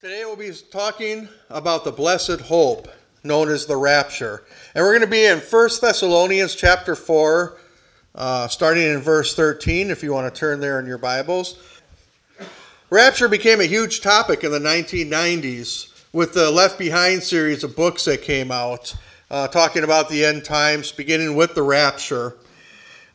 Today we'll be talking about the blessed hope known as the rapture. And we're going to be in 1 Thessalonians chapter 4, uh, starting in verse 13, if you want to turn there in your Bibles. Rapture became a huge topic in the 1990s with the Left Behind series of books that came out, uh, talking about the end times, beginning with the rapture.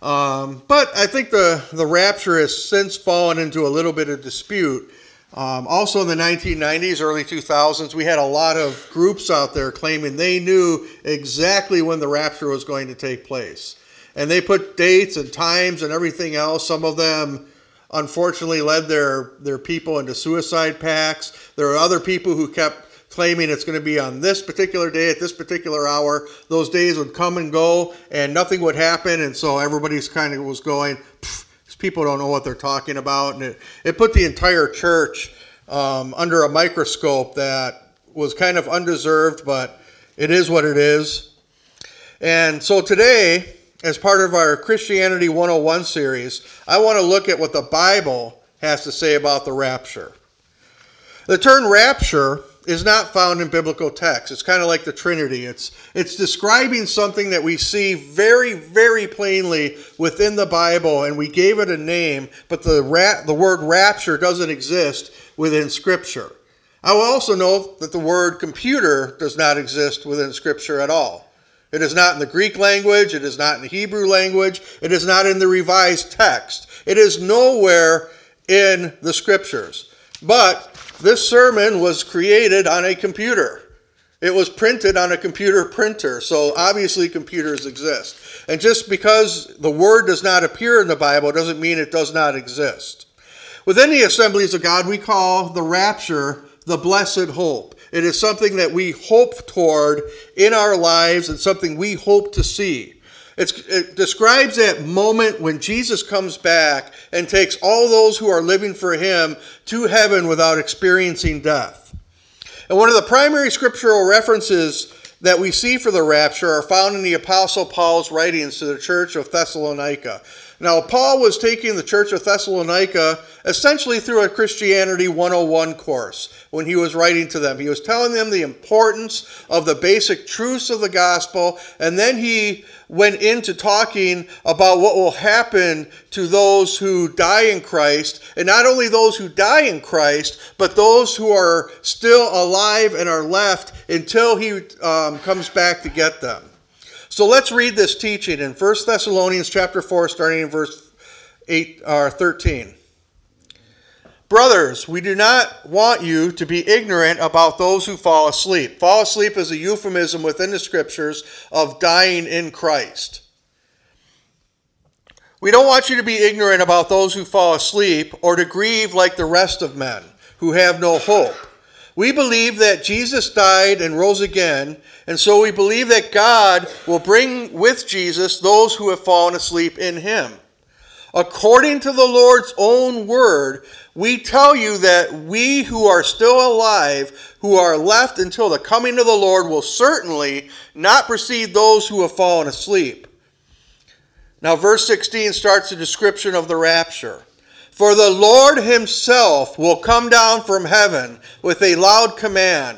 Um, but I think the, the rapture has since fallen into a little bit of dispute um, also in the 1990s, early 2000s, we had a lot of groups out there claiming they knew exactly when the rapture was going to take place. And they put dates and times and everything else. Some of them unfortunately led their, their people into suicide pacts. There are other people who kept claiming it's going to be on this particular day at this particular hour. Those days would come and go and nothing would happen. And so everybody's kind of was going, people don't know what they're talking about. And it, it put the entire church um, under a microscope that was kind of undeserved, but it is what it is. And so today, as part of our Christianity 101 series, I want to look at what the Bible has to say about the rapture. The term rapture is not found in biblical text. It's kind of like the Trinity. It's it's describing something that we see very very plainly within the Bible and we gave it a name, but the ra- the word rapture doesn't exist within scripture. I will also note that the word computer does not exist within scripture at all. It is not in the Greek language, it is not in the Hebrew language, it is not in the revised text. It is nowhere in the scriptures. But this sermon was created on a computer. It was printed on a computer printer, so obviously computers exist. And just because the word does not appear in the Bible doesn't mean it does not exist. Within the assemblies of God, we call the rapture the blessed hope. It is something that we hope toward in our lives and something we hope to see. It's, it describes that moment when Jesus comes back and takes all those who are living for him to heaven without experiencing death. And one of the primary scriptural references that we see for the rapture are found in the Apostle Paul's writings to the church of Thessalonica. Now, Paul was taking the church of Thessalonica essentially through a Christianity 101 course when he was writing to them. He was telling them the importance of the basic truths of the gospel, and then he went into talking about what will happen to those who die in Christ, and not only those who die in Christ, but those who are still alive and are left until he um, comes back to get them. So let's read this teaching in 1 Thessalonians chapter 4, starting in verse 8 or 13. Brothers, we do not want you to be ignorant about those who fall asleep. Fall asleep is a euphemism within the scriptures of dying in Christ. We don't want you to be ignorant about those who fall asleep or to grieve like the rest of men who have no hope. We believe that Jesus died and rose again, and so we believe that God will bring with Jesus those who have fallen asleep in him. According to the Lord's own word, we tell you that we who are still alive, who are left until the coming of the Lord, will certainly not precede those who have fallen asleep. Now, verse 16 starts a description of the rapture. For the Lord himself will come down from heaven with a loud command,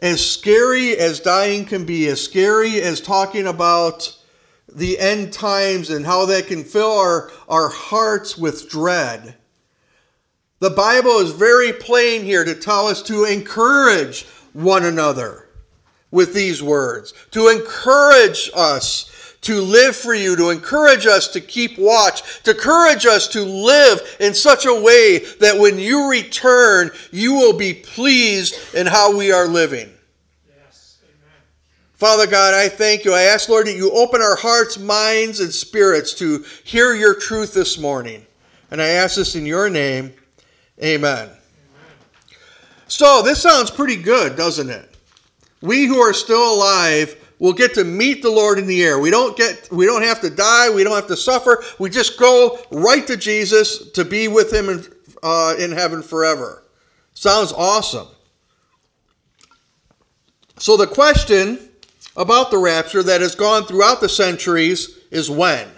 as scary as dying can be, as scary as talking about the end times and how that can fill our, our hearts with dread, the Bible is very plain here to tell us to encourage one another with these words, to encourage us to live for you, to encourage us to keep watch, to encourage us to live in such a way that when you return, you will be pleased in how we are living. Yes, Father God, I thank you. I ask, Lord, that you open our hearts, minds, and spirits to hear your truth this morning. And I ask this in your name. Amen. Amen. So, this sounds pretty good, doesn't it? We who are still alive will get to meet the Lord in the air. We don't get we don't have to die, we don't have to suffer. We just go right to Jesus to be with him in, uh, in heaven forever. Sounds awesome. So the question about the rapture that has gone throughout the centuries is when?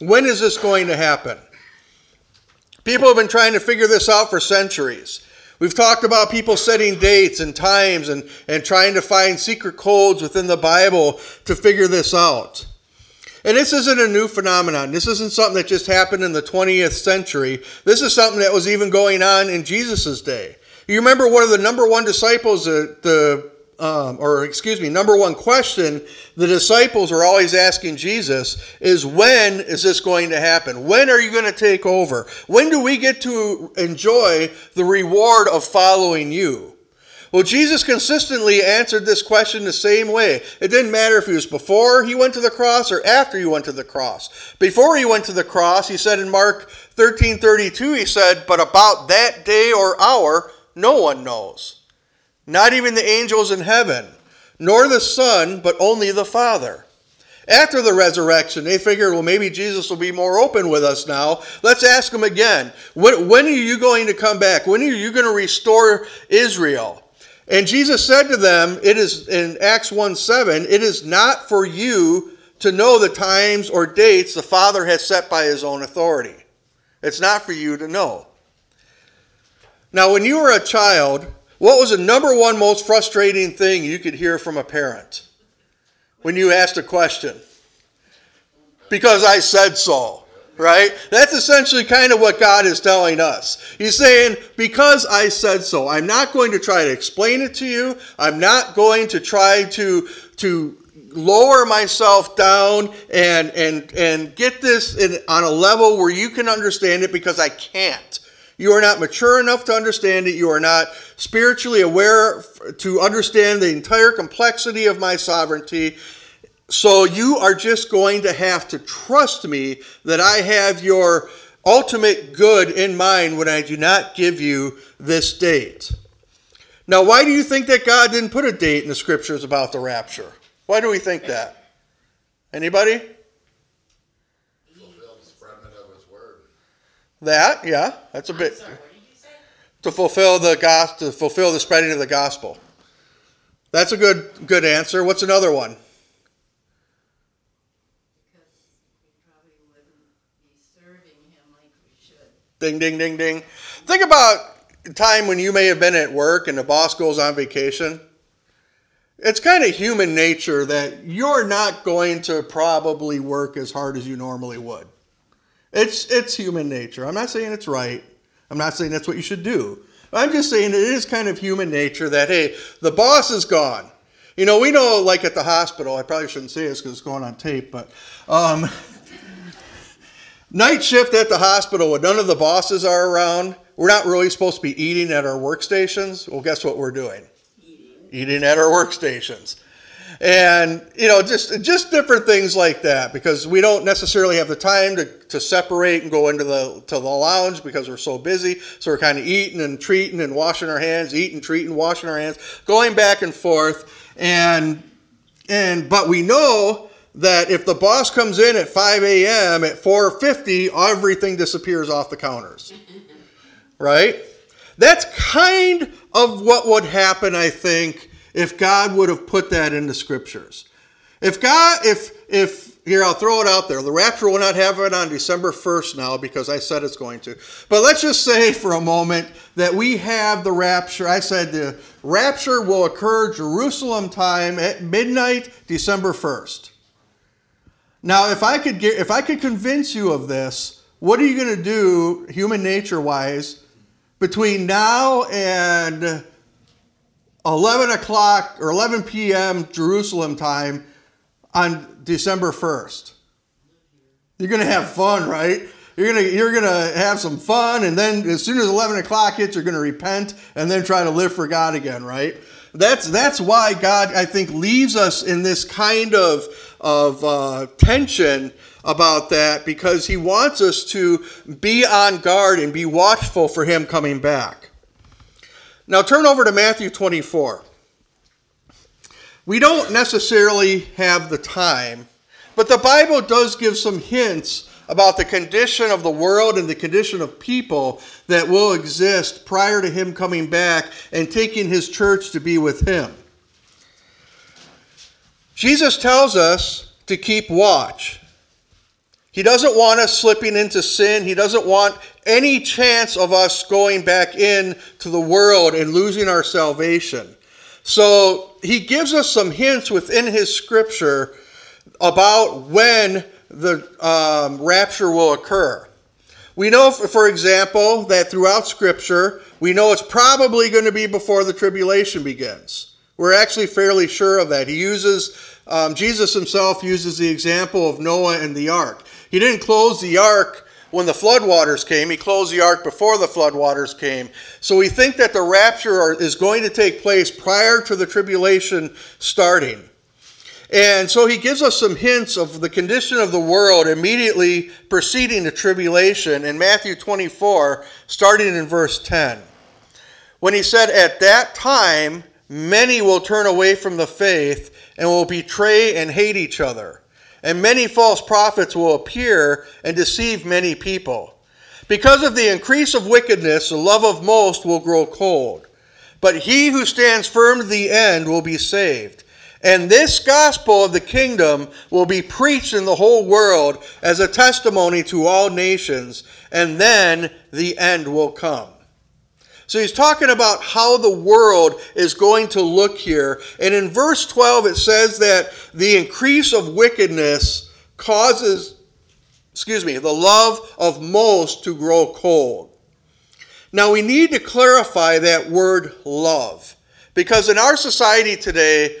When is this going to happen? People have been trying to figure this out for centuries. We've talked about people setting dates and times and, and trying to find secret codes within the Bible to figure this out. And this isn't a new phenomenon. This isn't something that just happened in the 20th century. This is something that was even going on in Jesus' day. You remember one of the number one disciples, uh, the um, or excuse me, number one question the disciples are always asking Jesus is when is this going to happen? When are you going to take over? When do we get to enjoy the reward of following you? Well, Jesus consistently answered this question the same way. It didn't matter if he was before he went to the cross or after he went to the cross. Before he went to the cross, he said in Mark 13 32, he said, But about that day or hour, no one knows not even the angels in heaven, nor the Son, but only the Father. After the resurrection, they figured, well, maybe Jesus will be more open with us now. Let's ask him again. When, when are you going to come back? When are you going to restore Israel? And Jesus said to them, it is in Acts 1 7, it is not for you to know the times or dates the Father has set by his own authority. It's not for you to know. Now, when you were a child, what was the number one most frustrating thing you could hear from a parent when you asked a question? Because I said so, right? That's essentially kind of what God is telling us. He's saying, Because I said so, I'm not going to try to explain it to you. I'm not going to try to, to lower myself down and, and, and get this in, on a level where you can understand it because I can't. You are not mature enough to understand it. You are not spiritually aware to understand the entire complexity of my sovereignty. So you are just going to have to trust me that I have your ultimate good in mind when I do not give you this date. Now, why do you think that God didn't put a date in the scriptures about the rapture? Why do we think that? Anybody? That, yeah, that's a bit. Sorry, what did you say? To fulfill the gospel, to fulfill the spreading of the gospel. That's a good good answer. What's another one? Because we probably wouldn't be serving him like we should. Ding, ding, ding, ding. Think about a time when you may have been at work and the boss goes on vacation. It's kind of human nature that you're not going to probably work as hard as you normally would. It's it's human nature. I'm not saying it's right. I'm not saying that's what you should do. I'm just saying it is kind of human nature that hey, the boss is gone. You know, we know like at the hospital. I probably shouldn't say this because it's going on tape, but um, night shift at the hospital when none of the bosses are around. We're not really supposed to be eating at our workstations. Well, guess what we're doing? Eating. Eating at our workstations and you know just just different things like that because we don't necessarily have the time to, to separate and go into the to the lounge because we're so busy. So we're kind of eating and treating and washing our hands eating treating washing our hands going back and forth. And and but we know that if the boss comes in at 5 a.m at 4.50 everything disappears off the counters. Right? That's kind of what would happen i think if God would have put that in the scriptures. If God, if, if, here, I'll throw it out there. The rapture will not happen on December 1st now because I said it's going to. But let's just say for a moment that we have the rapture. I said the rapture will occur Jerusalem time at midnight, December 1st. Now, if I could get, if I could convince you of this, what are you going to do, human nature wise, between now and 11 o'clock or 11 p.m. Jerusalem time on December 1st. You're going to have fun, right? You're going to you're going to have some fun and then as soon as 11 o'clock hits you're going to repent and then try to live for God again, right? That's that's why God I think leaves us in this kind of of uh, tension about that because he wants us to be on guard and be watchful for him coming back. Now turn over to Matthew 24. We don't necessarily have the time, but the Bible does give some hints about the condition of the world and the condition of people that will exist prior to him coming back and taking his church to be with him. Jesus tells us to keep watch. He doesn't want us slipping into sin. He doesn't want any chance of us going back in to the world and losing our salvation. So he gives us some hints within his scripture about when the um, rapture will occur. We know, for example, that throughout Scripture, we know it's probably going to be before the tribulation begins. We're actually fairly sure of that. He uses, um, Jesus himself uses the example of Noah and the ark. He didn't close the ark when the floodwaters came, he closed the ark before the floodwaters came. So we think that the rapture is going to take place prior to the tribulation starting. And so he gives us some hints of the condition of the world immediately preceding the tribulation in Matthew 24, starting in verse 10. When he said, At that time, many will turn away from the faith and will betray and hate each other and many false prophets will appear and deceive many people. Because of the increase of wickedness, the love of most will grow cold. But he who stands firm to the end will be saved. And this gospel of the kingdom will be preached in the whole world as a testimony to all nations, and then the end will come. So he's talking about how the world is going to look here. And in verse 12, it says that the increase of wickedness causes, excuse me, the love of most to grow cold. Now we need to clarify that word love. Because in our society today,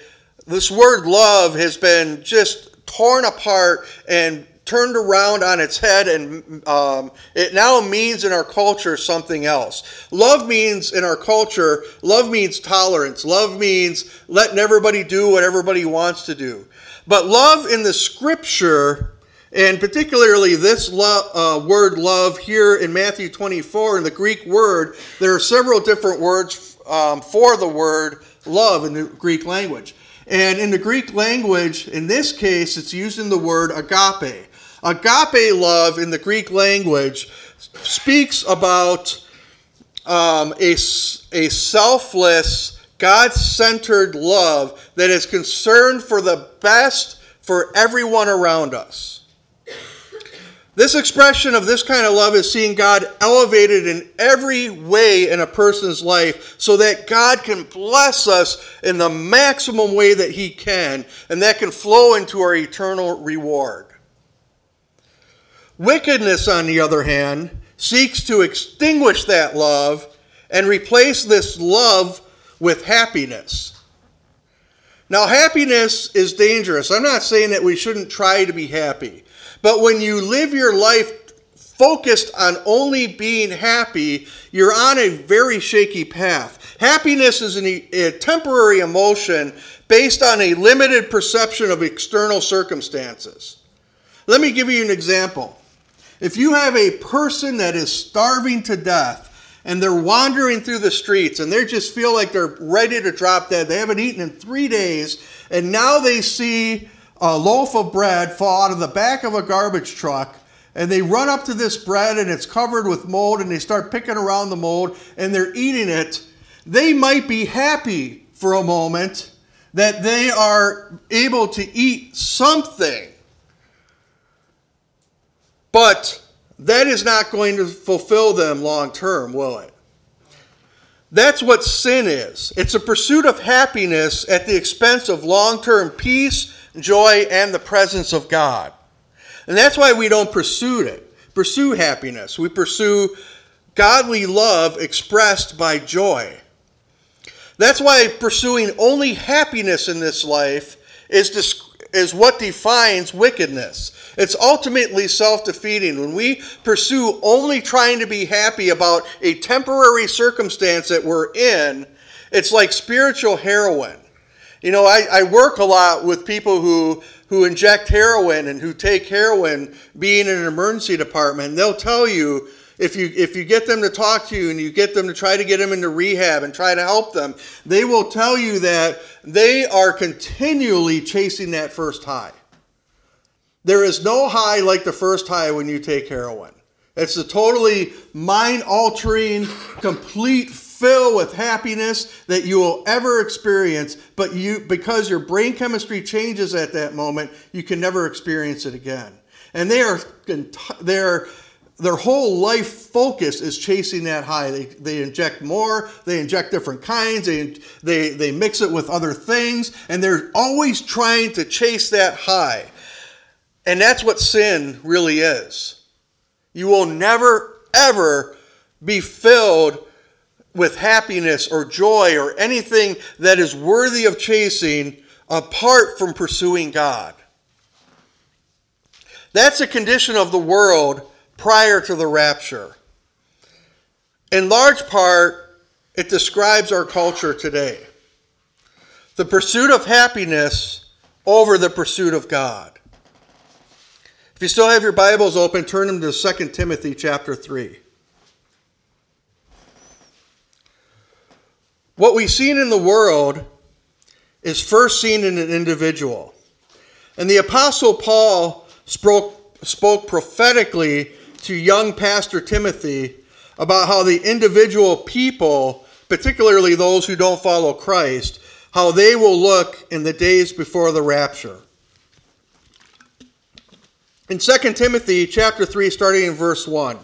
this word love has been just torn apart and turned around on its head and um, it now means in our culture something else. Love means in our culture, love means tolerance. Love means letting everybody do what everybody wants to do. But love in the scripture, and particularly this lo- uh, word love here in Matthew 24, in the Greek word, there are several different words um, for the word love in the Greek language. And in the Greek language, in this case, it's using the word agape. Agape love in the Greek language speaks about um, a, a selfless, God centered love that is concerned for the best for everyone around us. This expression of this kind of love is seeing God elevated in every way in a person's life so that God can bless us in the maximum way that He can, and that can flow into our eternal reward. Wickedness, on the other hand, seeks to extinguish that love and replace this love with happiness. Now, happiness is dangerous. I'm not saying that we shouldn't try to be happy. But when you live your life focused on only being happy, you're on a very shaky path. Happiness is an, a temporary emotion based on a limited perception of external circumstances. Let me give you an example. If you have a person that is starving to death and they're wandering through the streets and they just feel like they're ready to drop dead, they haven't eaten in three days, and now they see a loaf of bread fall out of the back of a garbage truck and they run up to this bread and it's covered with mold and they start picking around the mold and they're eating it, they might be happy for a moment that they are able to eat something. But that is not going to fulfill them long term, will it? That's what sin is. It's a pursuit of happiness at the expense of long term peace, joy, and the presence of God. And that's why we don't pursue it. Pursue happiness. We pursue godly love expressed by joy. That's why pursuing only happiness in this life is is what defines wickedness. It's ultimately self defeating. When we pursue only trying to be happy about a temporary circumstance that we're in, it's like spiritual heroin. You know, I, I work a lot with people who, who inject heroin and who take heroin being in an emergency department. They'll tell you, if you if you get them to talk to you and you get them to try to get them into rehab and try to help them, they will tell you that they are continually chasing that first high. There is no high like the first high when you take heroin. It's a totally mind altering, complete fill with happiness that you will ever experience, but you because your brain chemistry changes at that moment, you can never experience it again. And they are they're their whole life focus is chasing that high. They, they inject more, they inject different kinds, they, they, they mix it with other things, and they're always trying to chase that high. And that's what sin really is. You will never, ever be filled with happiness or joy or anything that is worthy of chasing apart from pursuing God. That's a condition of the world prior to the rapture. In large part, it describes our culture today the pursuit of happiness over the pursuit of God. You still have your Bibles open, turn them to 2 Timothy chapter 3. What we've seen in the world is first seen in an individual. And the Apostle Paul spoke, spoke prophetically to young Pastor Timothy about how the individual people, particularly those who don't follow Christ, how they will look in the days before the rapture. In 2 Timothy chapter 3 starting in verse 1.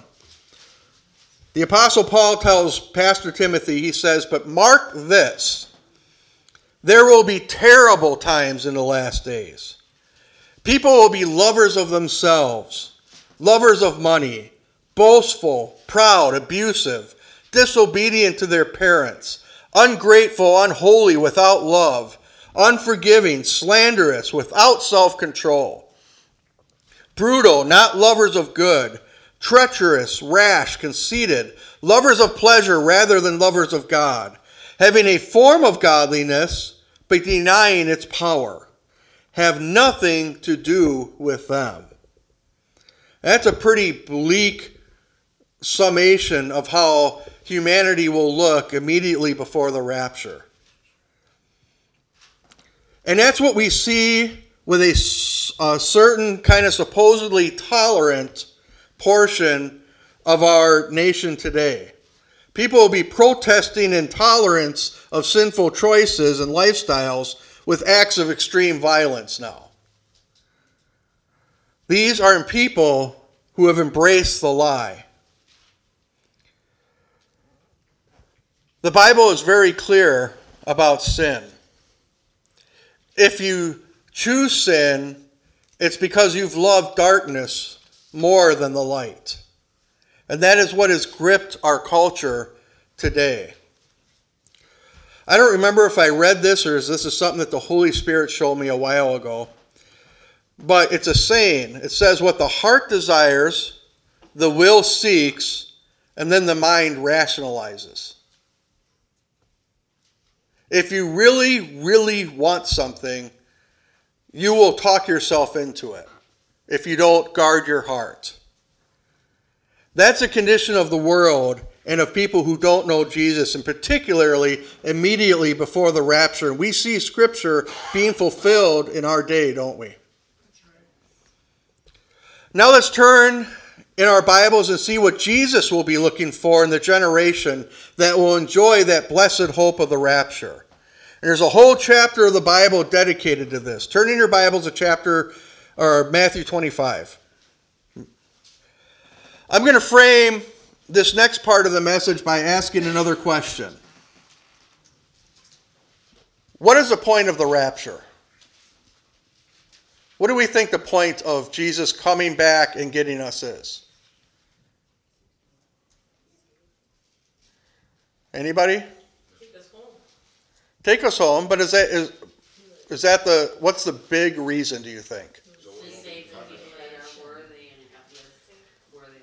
The apostle Paul tells Pastor Timothy, he says, "But mark this, there will be terrible times in the last days. People will be lovers of themselves, lovers of money, boastful, proud, abusive, disobedient to their parents, ungrateful, unholy, without love, unforgiving, slanderous, without self control, brutal, not lovers of good, treacherous, rash, conceited, lovers of pleasure rather than lovers of God, having a form of godliness, but denying its power, have nothing to do with them. That's a pretty bleak summation of how humanity will look immediately before the rapture. And that's what we see with a, a, certain kind of supposedly tolerant portion of our nation today. People will be protesting intolerance of sinful choices and lifestyles with acts of extreme violence now. These are people who have embraced the lie. The Bible is very clear about sin. If you choose sin, it's because you've loved darkness more than the light. And that is what has gripped our culture today. I don't remember if I read this or is this is something that the Holy Spirit showed me a while ago but it's a saying. It says, What the heart desires, the will seeks, and then the mind rationalizes. If you really, really want something, you will talk yourself into it if you don't guard your heart. That's a condition of the world and of people who don't know Jesus, and particularly immediately before the rapture. We see Scripture being fulfilled in our day, don't we? Now let's turn in our Bibles and see what Jesus will be looking for in the generation that will enjoy that blessed hope of the rapture. And there's a whole chapter of the Bible dedicated to this. Turn in your Bibles to chapter or Matthew 25. I'm going to frame this next part of the message by asking another question. What is the point of the rapture? What do we think the point of Jesus coming back and getting us is? Anybody? Take us home. Take us home, but is that is is that the what's the big reason do you think? To save the people that are worthy and have lived where they.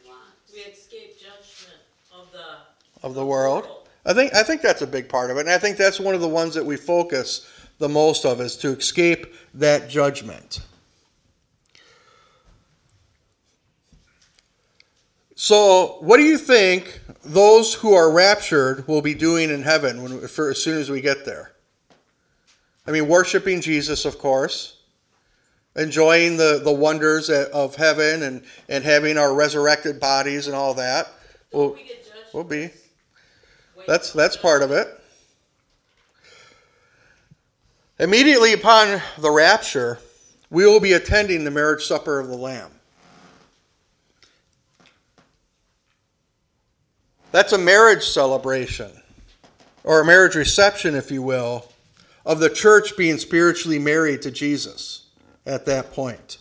We escape judgment of the. Of the world? I think I think that's a big part of it. And I think that's one of the ones that we focus the most of is to escape that judgment. So, what do you think those who are raptured will be doing in heaven when, for, as soon as we get there? I mean, worshiping Jesus, of course, enjoying the, the wonders of heaven and, and having our resurrected bodies and all that. Will, we will be. That's, that's part of it. Immediately upon the rapture, we will be attending the marriage supper of the Lamb. That's a marriage celebration, or a marriage reception, if you will, of the church being spiritually married to Jesus at that point.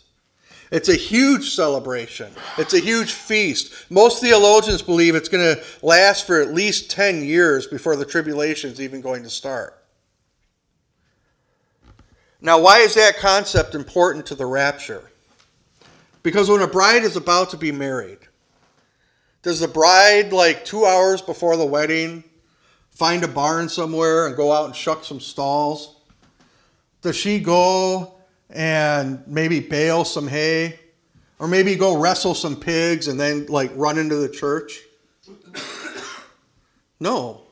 It's a huge celebration. It's a huge feast. Most theologians believe it's going to last for at least 10 years before the tribulation is even going to start. Now, why is that concept important to the rapture? Because when a bride is about to be married, does the bride, like two hours before the wedding, find a barn somewhere and go out and shuck some stalls? Does she go and maybe bale some hay? Or maybe go wrestle some pigs and then like run into the church? No.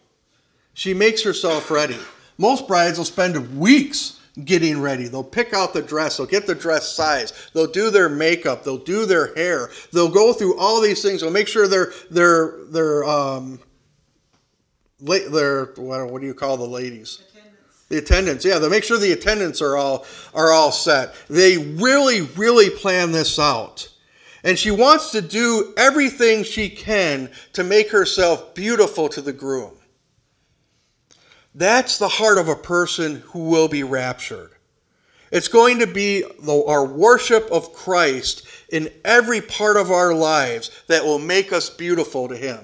She makes herself ready. Most brides will spend weeks getting ready. They'll pick out the dress, they'll get the dress size, they'll do their makeup, they'll do their hair, they'll go through all these things. They'll make sure they're they're they're um they're what, what do you call the ladies? The attendants, yeah, they'll make sure the attendants are all are all set. They really, really plan this out. And she wants to do everything she can to make herself beautiful to the groom. That's the heart of a person who will be raptured. It's going to be our worship of Christ in every part of our lives that will make us beautiful to Him.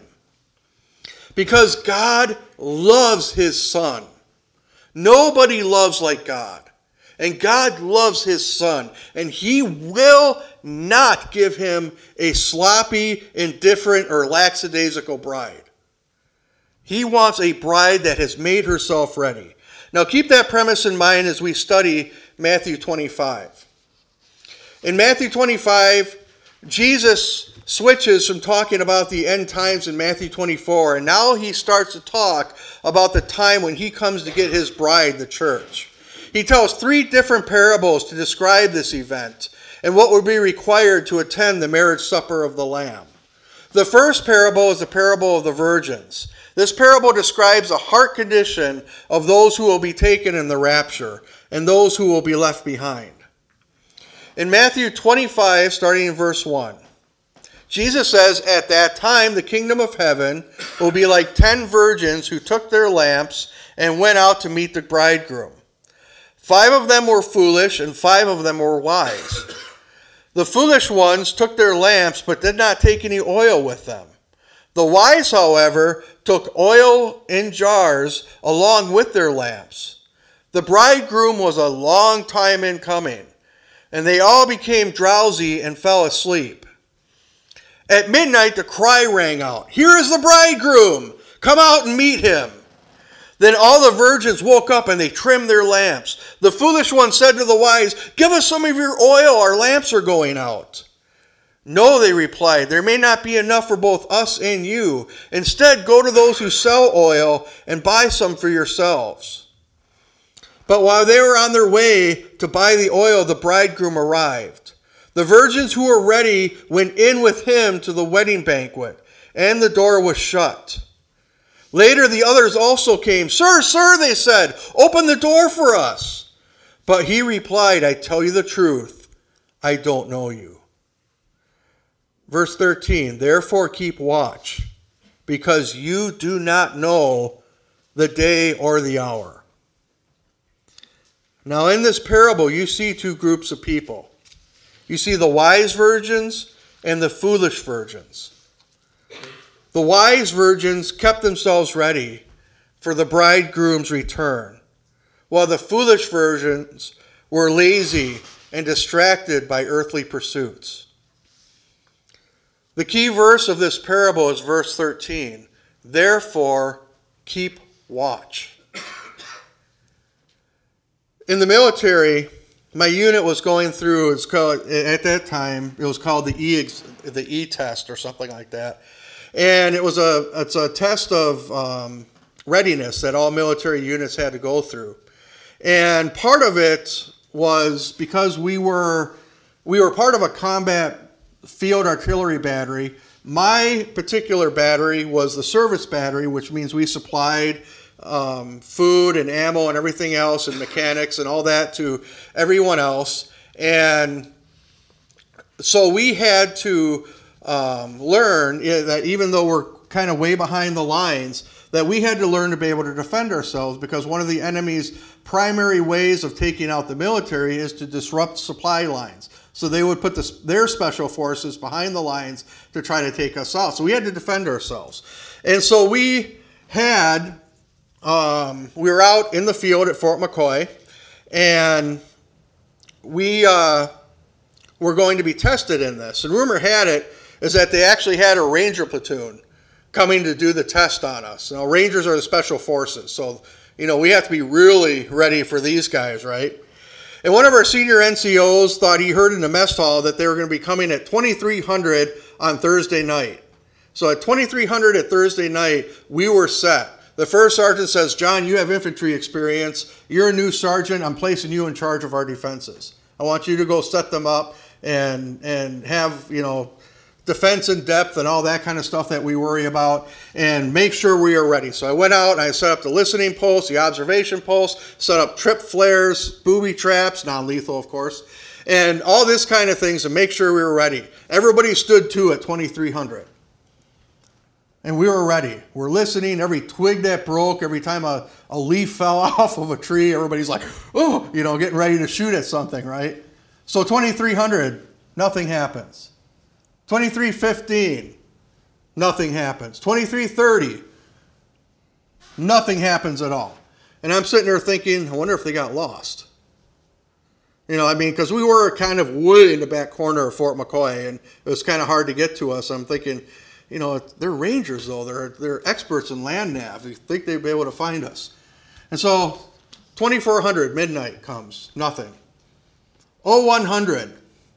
Because God loves His Son. Nobody loves like God. And God loves His Son. And He will not give Him a sloppy, indifferent, or lackadaisical bride. He wants a bride that has made herself ready. Now, keep that premise in mind as we study Matthew 25. In Matthew 25, Jesus switches from talking about the end times in Matthew 24, and now he starts to talk about the time when he comes to get his bride, the church. He tells three different parables to describe this event and what would be required to attend the marriage supper of the Lamb. The first parable is the parable of the virgins. This parable describes the heart condition of those who will be taken in the rapture and those who will be left behind. In Matthew 25, starting in verse 1, Jesus says, At that time, the kingdom of heaven will be like ten virgins who took their lamps and went out to meet the bridegroom. Five of them were foolish, and five of them were wise. The foolish ones took their lamps, but did not take any oil with them. The wise, however, took oil in jars along with their lamps. The bridegroom was a long time in coming, and they all became drowsy and fell asleep. At midnight, the cry rang out Here is the bridegroom! Come out and meet him! Then all the virgins woke up and they trimmed their lamps. The foolish one said to the wise, Give us some of your oil, our lamps are going out. No, they replied, there may not be enough for both us and you. Instead, go to those who sell oil and buy some for yourselves. But while they were on their way to buy the oil, the bridegroom arrived. The virgins who were ready went in with him to the wedding banquet, and the door was shut. Later, the others also came. Sir, sir, they said, open the door for us. But he replied, I tell you the truth, I don't know you. Verse 13, therefore keep watch, because you do not know the day or the hour. Now, in this parable, you see two groups of people. You see the wise virgins and the foolish virgins. The wise virgins kept themselves ready for the bridegroom's return, while the foolish virgins were lazy and distracted by earthly pursuits. The key verse of this parable is verse 13. Therefore, keep watch. In the military, my unit was going through. It's called at that time. It was called the E the E test or something like that, and it was a it's a test of um, readiness that all military units had to go through, and part of it was because we were we were part of a combat field artillery battery. My particular battery was the service battery, which means we supplied um, food and ammo and everything else and mechanics and all that to everyone else. And so we had to um, learn that even though we're kind of way behind the lines, that we had to learn to be able to defend ourselves because one of the enemy's primary ways of taking out the military is to disrupt supply lines. So they would put the, their special forces behind the lines to try to take us out. So we had to defend ourselves. And so we had um, we were out in the field at Fort McCoy, and we uh, were going to be tested in this. And rumor had it is that they actually had a ranger platoon coming to do the test on us. Now, rangers are the special forces, so you know we have to be really ready for these guys, right? And one of our senior NCOs thought he heard in the mess hall that they were going to be coming at 2300 on Thursday night. So at 2300 at Thursday night, we were set. The first sergeant says, John, you have infantry experience. You're a new sergeant. I'm placing you in charge of our defenses. I want you to go set them up and and have, you know, defense in depth and all that kind of stuff that we worry about and make sure we are ready. So I went out and I set up the listening post, the observation post, set up trip flares, booby traps, non lethal, of course, and all this kind of things to make sure we were ready. Everybody stood to at 2300. And we were ready. We're listening. Every twig that broke, every time a, a leaf fell off of a tree, everybody's like, oh, you know, getting ready to shoot at something, right? So 2300, nothing happens. 2315, nothing happens. 2330, nothing happens at all. And I'm sitting there thinking, I wonder if they got lost. You know, I mean, because we were kind of way in the back corner of Fort McCoy, and it was kind of hard to get to us. I'm thinking, you know, they're rangers though. They're they're experts in land nav. You think they'd be able to find us? And so, 2400 midnight comes, nothing. 0100,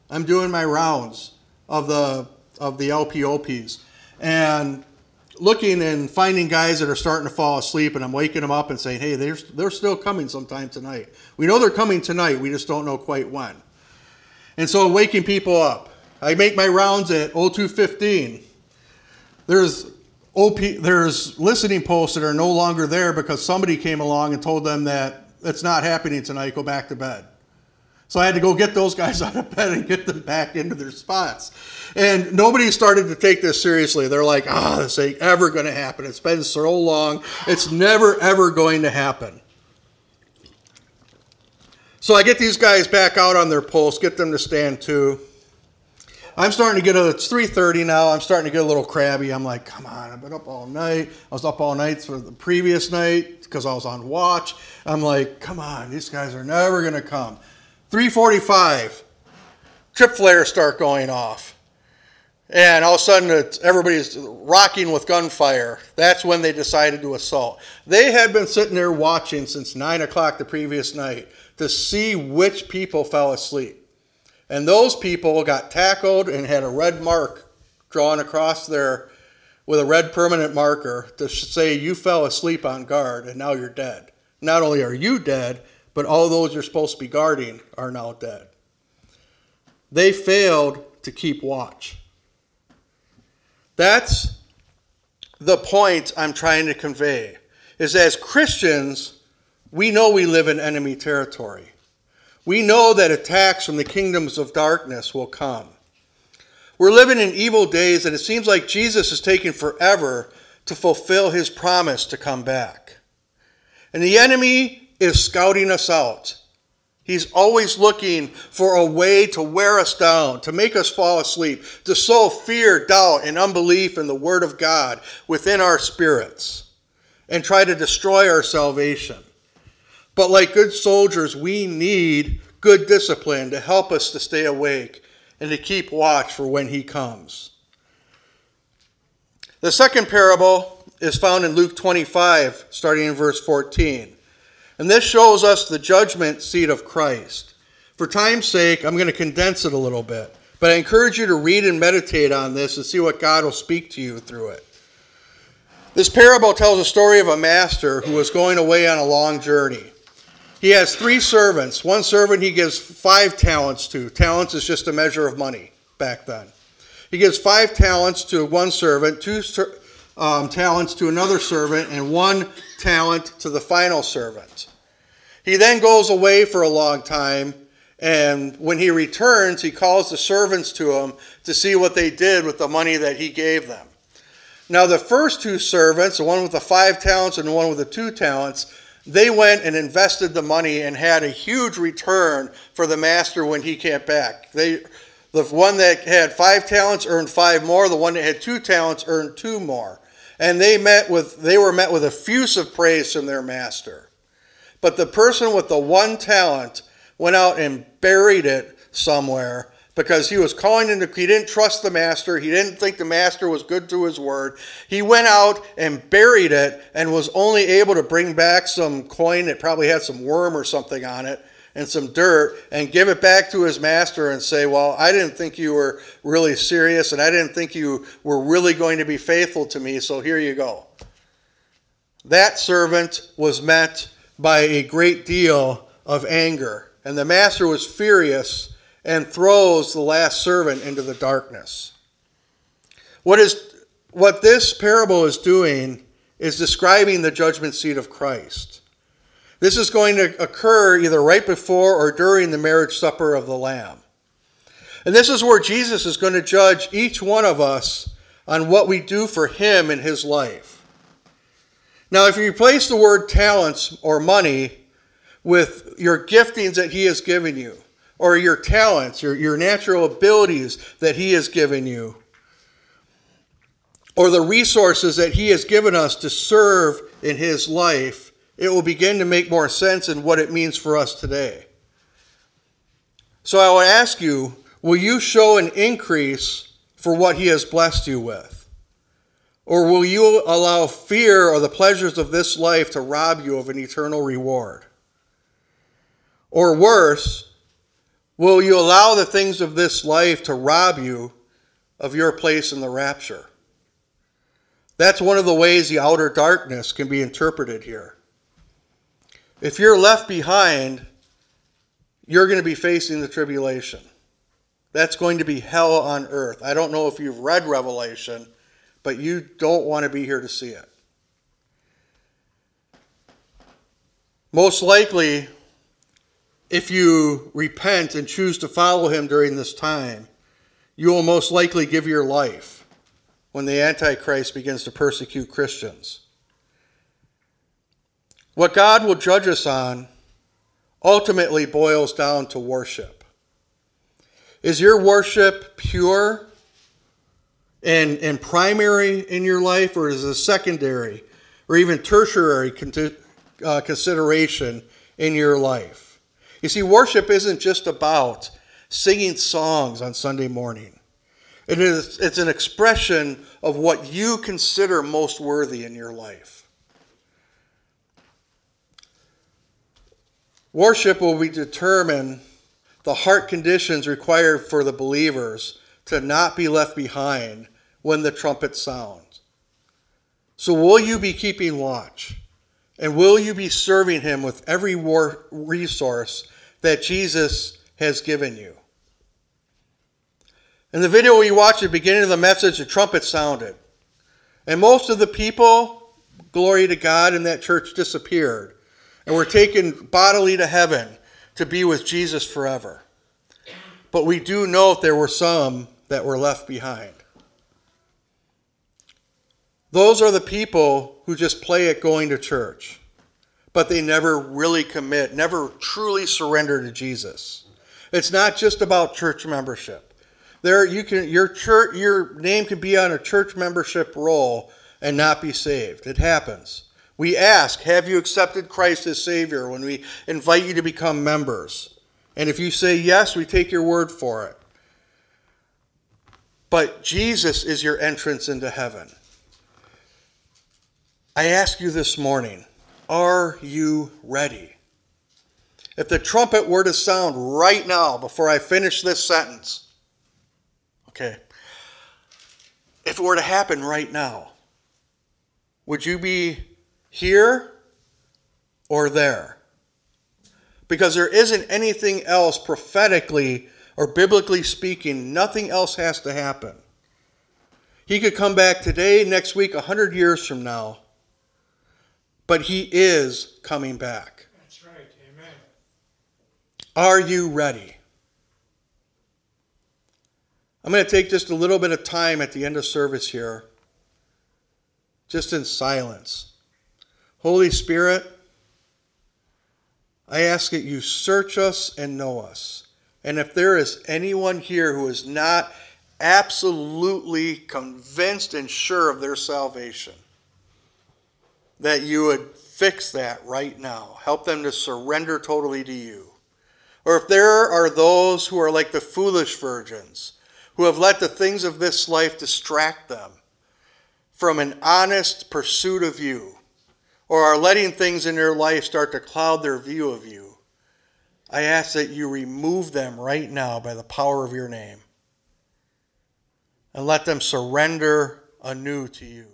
I'm doing my rounds of the of the LPOPs and looking and finding guys that are starting to fall asleep, and I'm waking them up and saying, "Hey, they're they're still coming sometime tonight. We know they're coming tonight. We just don't know quite when." And so, waking people up. I make my rounds at 0215 there's OP, there's listening posts that are no longer there because somebody came along and told them that it's not happening tonight, go back to bed. So I had to go get those guys out of bed and get them back into their spots. And nobody started to take this seriously. They're like, ah, oh, this ain't ever going to happen. It's been so long. It's never, ever going to happen. So I get these guys back out on their posts, get them to stand to. I'm starting to get a, it's 3.30 now. I'm starting to get a little crabby. I'm like, come on, I've been up all night. I was up all night for the previous night because I was on watch. I'm like, come on, these guys are never going to come. 3.45, trip flares start going off. And all of a sudden, it's, everybody's rocking with gunfire. That's when they decided to assault. They had been sitting there watching since 9 o'clock the previous night to see which people fell asleep. And those people got tackled and had a red mark drawn across there with a red permanent marker to say you fell asleep on guard and now you're dead. Not only are you dead, but all those you're supposed to be guarding are now dead. They failed to keep watch. That's the point I'm trying to convey. Is as Christians, we know we live in enemy territory. We know that attacks from the kingdoms of darkness will come. We're living in evil days, and it seems like Jesus is taking forever to fulfill his promise to come back. And the enemy is scouting us out. He's always looking for a way to wear us down, to make us fall asleep, to sow fear, doubt, and unbelief in the Word of God within our spirits, and try to destroy our salvation. But like good soldiers, we need good discipline to help us to stay awake and to keep watch for when he comes. The second parable is found in Luke 25, starting in verse 14. And this shows us the judgment seat of Christ. For time's sake, I'm going to condense it a little bit. But I encourage you to read and meditate on this and see what God will speak to you through it. This parable tells a story of a master who was going away on a long journey. He has three servants. One servant he gives five talents to. Talents is just a measure of money back then. He gives five talents to one servant, two um, talents to another servant, and one talent to the final servant. He then goes away for a long time, and when he returns, he calls the servants to him to see what they did with the money that he gave them. Now, the first two servants, the one with the five talents and the one with the two talents, they went and invested the money and had a huge return for the master when he came back. They the one that had five talents earned five more. The one that had two talents earned two more. And they met with they were met with effusive praise from their master. But the person with the one talent went out and buried it somewhere because he was calling into he didn't trust the master. He didn't think the master was good to his word. He went out and buried it and was only able to bring back some coin. That probably had some worm or something on it and some dirt and give it back to his master and say, Well, I didn't think you were really serious and I didn't think you were really going to be faithful to me, so here you go. That servant was met by a great deal of anger, and the master was furious and throws the last servant into the darkness. What, is, what this parable is doing is describing the judgment seat of Christ. This is going to occur either right before or during the marriage supper of the Lamb. And this is where Jesus is going to judge each one of us on what we do for him in his life. Now, if you replace the word talents or money with your giftings that he has given you, or your talents, your, your natural abilities that he has given you, or the resources that he has given us to serve in his life, it will begin to make more sense in what it means for us today. So I would ask you will you show an increase for what He has blessed you with? Or will you allow fear or the pleasures of this life to rob you of an eternal reward? Or worse, will you allow the things of this life to rob you of your place in the rapture? That's one of the ways the outer darkness can be interpreted here. If you're left behind, you're going to be facing the tribulation. That's going to be hell on earth. I don't know if you've read Revelation, but you don't want to be here to see it. Most likely, if you repent and choose to follow him during this time, you will most likely give your life when the Antichrist begins to persecute Christians. What God will judge us on ultimately boils down to worship. Is your worship pure and, and primary in your life, or is it secondary or even tertiary uh, consideration in your life? You see, worship isn't just about singing songs on Sunday morning. It is, it's an expression of what you consider most worthy in your life. Worship will be determine the heart conditions required for the believers to not be left behind when the trumpet sounds. So, will you be keeping watch? And will you be serving him with every war resource that Jesus has given you? In the video we watched at the beginning of the message, the trumpet sounded. And most of the people, glory to God, in that church disappeared and we're taken bodily to heaven to be with Jesus forever. But we do know there were some that were left behind. Those are the people who just play at going to church, but they never really commit, never truly surrender to Jesus. It's not just about church membership. There you can your church your name can be on a church membership roll and not be saved. It happens. We ask, Have you accepted Christ as Savior when we invite you to become members? And if you say yes, we take your word for it. But Jesus is your entrance into heaven. I ask you this morning are you ready? If the trumpet were to sound right now before I finish this sentence, okay, if it were to happen right now, would you be here or there? Because there isn't anything else prophetically or biblically speaking, nothing else has to happen. He could come back today, next week, a hundred years from now, but he is coming back. That's right, amen. Are you ready? I'm going to take just a little bit of time at the end of service here, just in silence. Holy Spirit, I ask that you search us and know us. And if there is anyone here who is not absolutely convinced and sure of their salvation, that you would fix that right now. Help them to surrender totally to you. Or if there are those who are like the foolish virgins, who have let the things of this life distract them from an honest pursuit of you, or are letting things in their life start to cloud their view of you, I ask that you remove them right now by the power of your name and let them surrender anew to you.